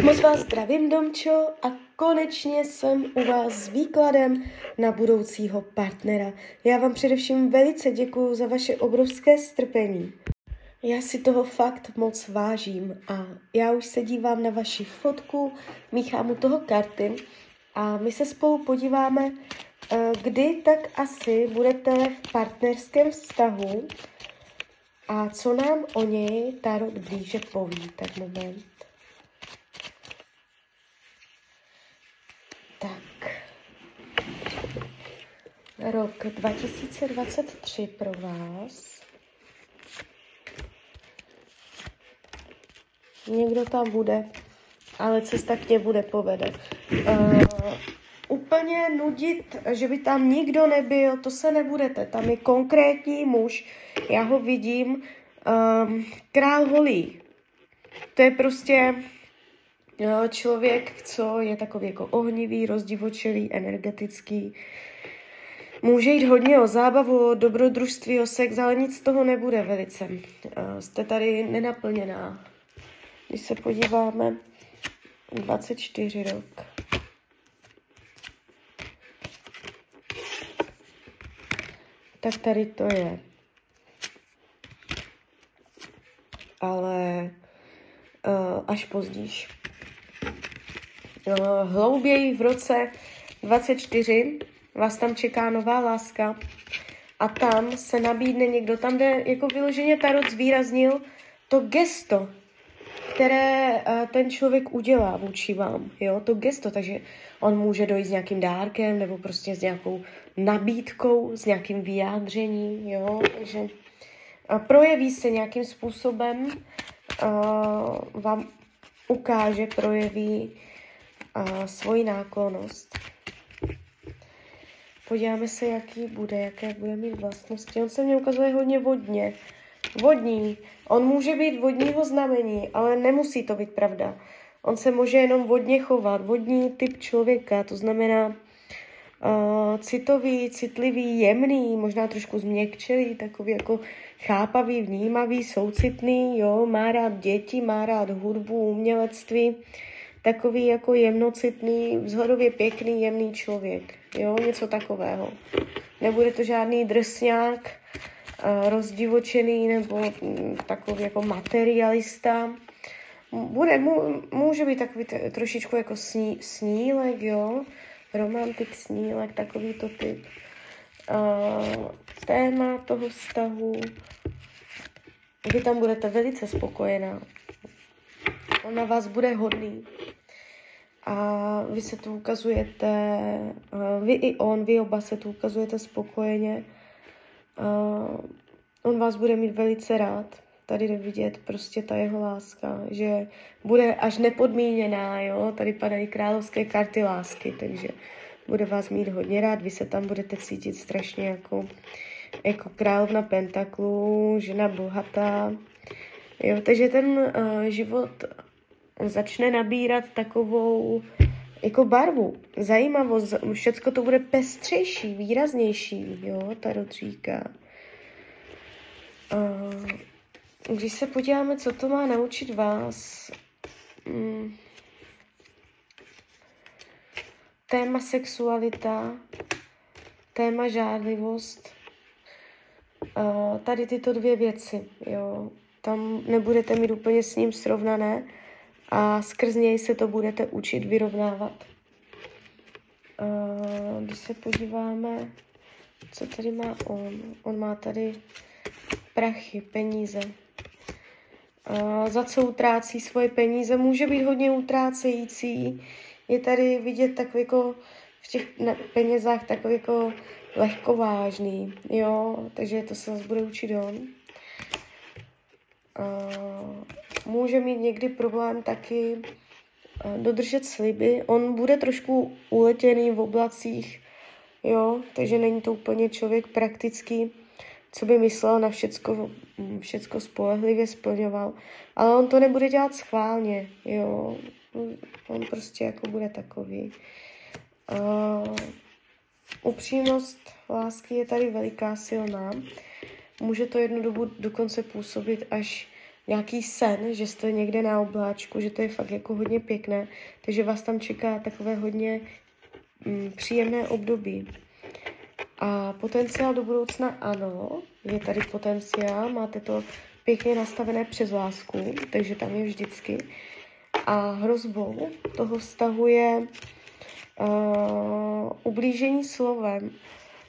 Moc vás zdravím, Domčo, a konečně jsem u vás s výkladem na budoucího partnera. Já vám především velice děkuji za vaše obrovské strpení. Já si toho fakt moc vážím a já už se dívám na vaši fotku, míchám u toho karty a my se spolu podíváme, eh, kdy tak asi budete v partnerském vztahu a co nám o něj Tarot blíže poví. Tak moment. Tak. Rok 2023 pro vás. Někdo tam bude, ale cesta k ně bude povede. Uh, úplně nudit, že by tam nikdo nebyl, to se nebudete. Tam je konkrétní muž, já ho vidím, um, král holí. To je prostě člověk, co je takový jako ohnivý, rozdivočelý, energetický. Může jít hodně o zábavu, o dobrodružství, o sex, ale nic z toho nebude velice. Uh, jste tady nenaplněná. Když se podíváme, 24 rok. Tak tady to je. Ale uh, až pozdíš. Uh, hlouběji v roce 24 vás tam čeká nová láska a tam se nabídne někdo, tam jde jako vyloženě Tarot zvýraznil to gesto, které uh, ten člověk udělá vůči vám, jo, to gesto, takže on může dojít s nějakým dárkem nebo prostě s nějakou nabídkou, s nějakým vyjádřením, jo, takže projeví se nějakým způsobem, uh, vám ukáže, projeví uh, svoji náklonost. Podíváme se, jaký bude, jaké bude mít vlastnosti. On se mě ukazuje hodně vodně. Vodní. On může být vodního znamení, ale nemusí to být pravda. On se může jenom vodně chovat. Vodní typ člověka, to znamená uh, citový, citlivý, jemný, možná trošku změkčelý, takový jako chápavý, vnímavý, soucitný, jo, má rád děti, má rád hudbu, umělectví, takový jako jemnocitný, vzhorově pěkný, jemný člověk, jo, něco takového. Nebude to žádný drsňák, uh, rozdivočený nebo um, takový jako materialista. Bude, může být takový trošičku jako sní, snílek, jo, romantik snílek, takový to typ. Uh, téma toho vztahu, vy tam budete velice spokojená. On na vás bude hodný. A vy se tu ukazujete, uh, vy i on, vy oba se tu ukazujete spokojeně. On vás bude mít velice rád. Tady jde vidět prostě ta jeho láska, že bude až nepodmíněná, jo. Tady padají královské karty lásky, takže bude vás mít hodně rád, vy se tam budete cítit strašně jako, jako královna pentaklu, žena bohatá. Jo, takže ten uh, život začne nabírat takovou jako barvu, zajímavost, všecko to bude pestřejší, výraznější, jo, ta říká. Když se podíváme, co to má naučit vás, um, téma sexualita, téma žádlivost, tady tyto dvě věci, jo, tam nebudete mít úplně s ním srovnané a skrz něj se to budete učit vyrovnávat. Když se podíváme, co tady má on, on má tady prachy, peníze. Za co utrácí svoje peníze, může být hodně utrácející, je tady vidět takový jako v těch penězách takový jako lehkovážný, jo, takže to se zase bude učit on. Může mít někdy problém taky uh, dodržet sliby. On bude trošku uletěný v oblacích, jo, takže není to úplně člověk praktický, co by myslel na všecko, všecko spolehlivě splňoval. Ale on to nebude dělat schválně, jo. On prostě jako bude takový. Uh, upřímnost lásky je tady veliká, silná. Může to jednu dobu dokonce působit až nějaký sen, že jste někde na obláčku, že to je fakt jako hodně pěkné, takže vás tam čeká takové hodně mm, příjemné období. A potenciál do budoucna ano, je tady potenciál, máte to pěkně nastavené přes lásku, takže tam je vždycky. A hrozbou toho vztahu je uh, ublížení slovem.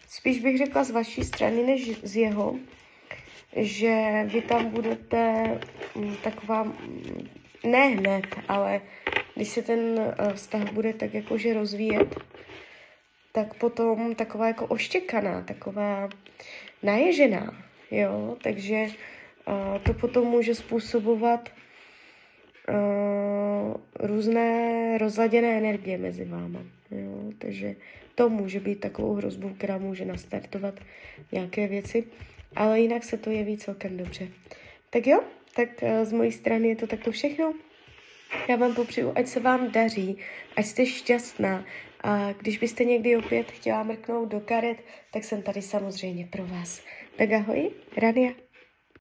Spíš bych řekla z vaší strany, než z jeho, že vy tam budete um, taková, um, ne hned, ale když se ten uh, vztah bude tak jakože rozvíjet, tak potom taková jako oštěkaná, taková naježená, jo, takže uh, to potom může způsobovat uh, různé rozladěné energie mezi váma, jo, takže to může být takovou hrozbou, která může nastartovat nějaké věci, ale jinak se to jeví celkem dobře. Tak jo, tak uh, z mojí strany je to takto všechno. Já vám popřeju, ať se vám daří, ať jste šťastná, a když byste někdy opět chtěla mrknout do karet, tak jsem tady samozřejmě pro vás. Tak ahoj, Rania.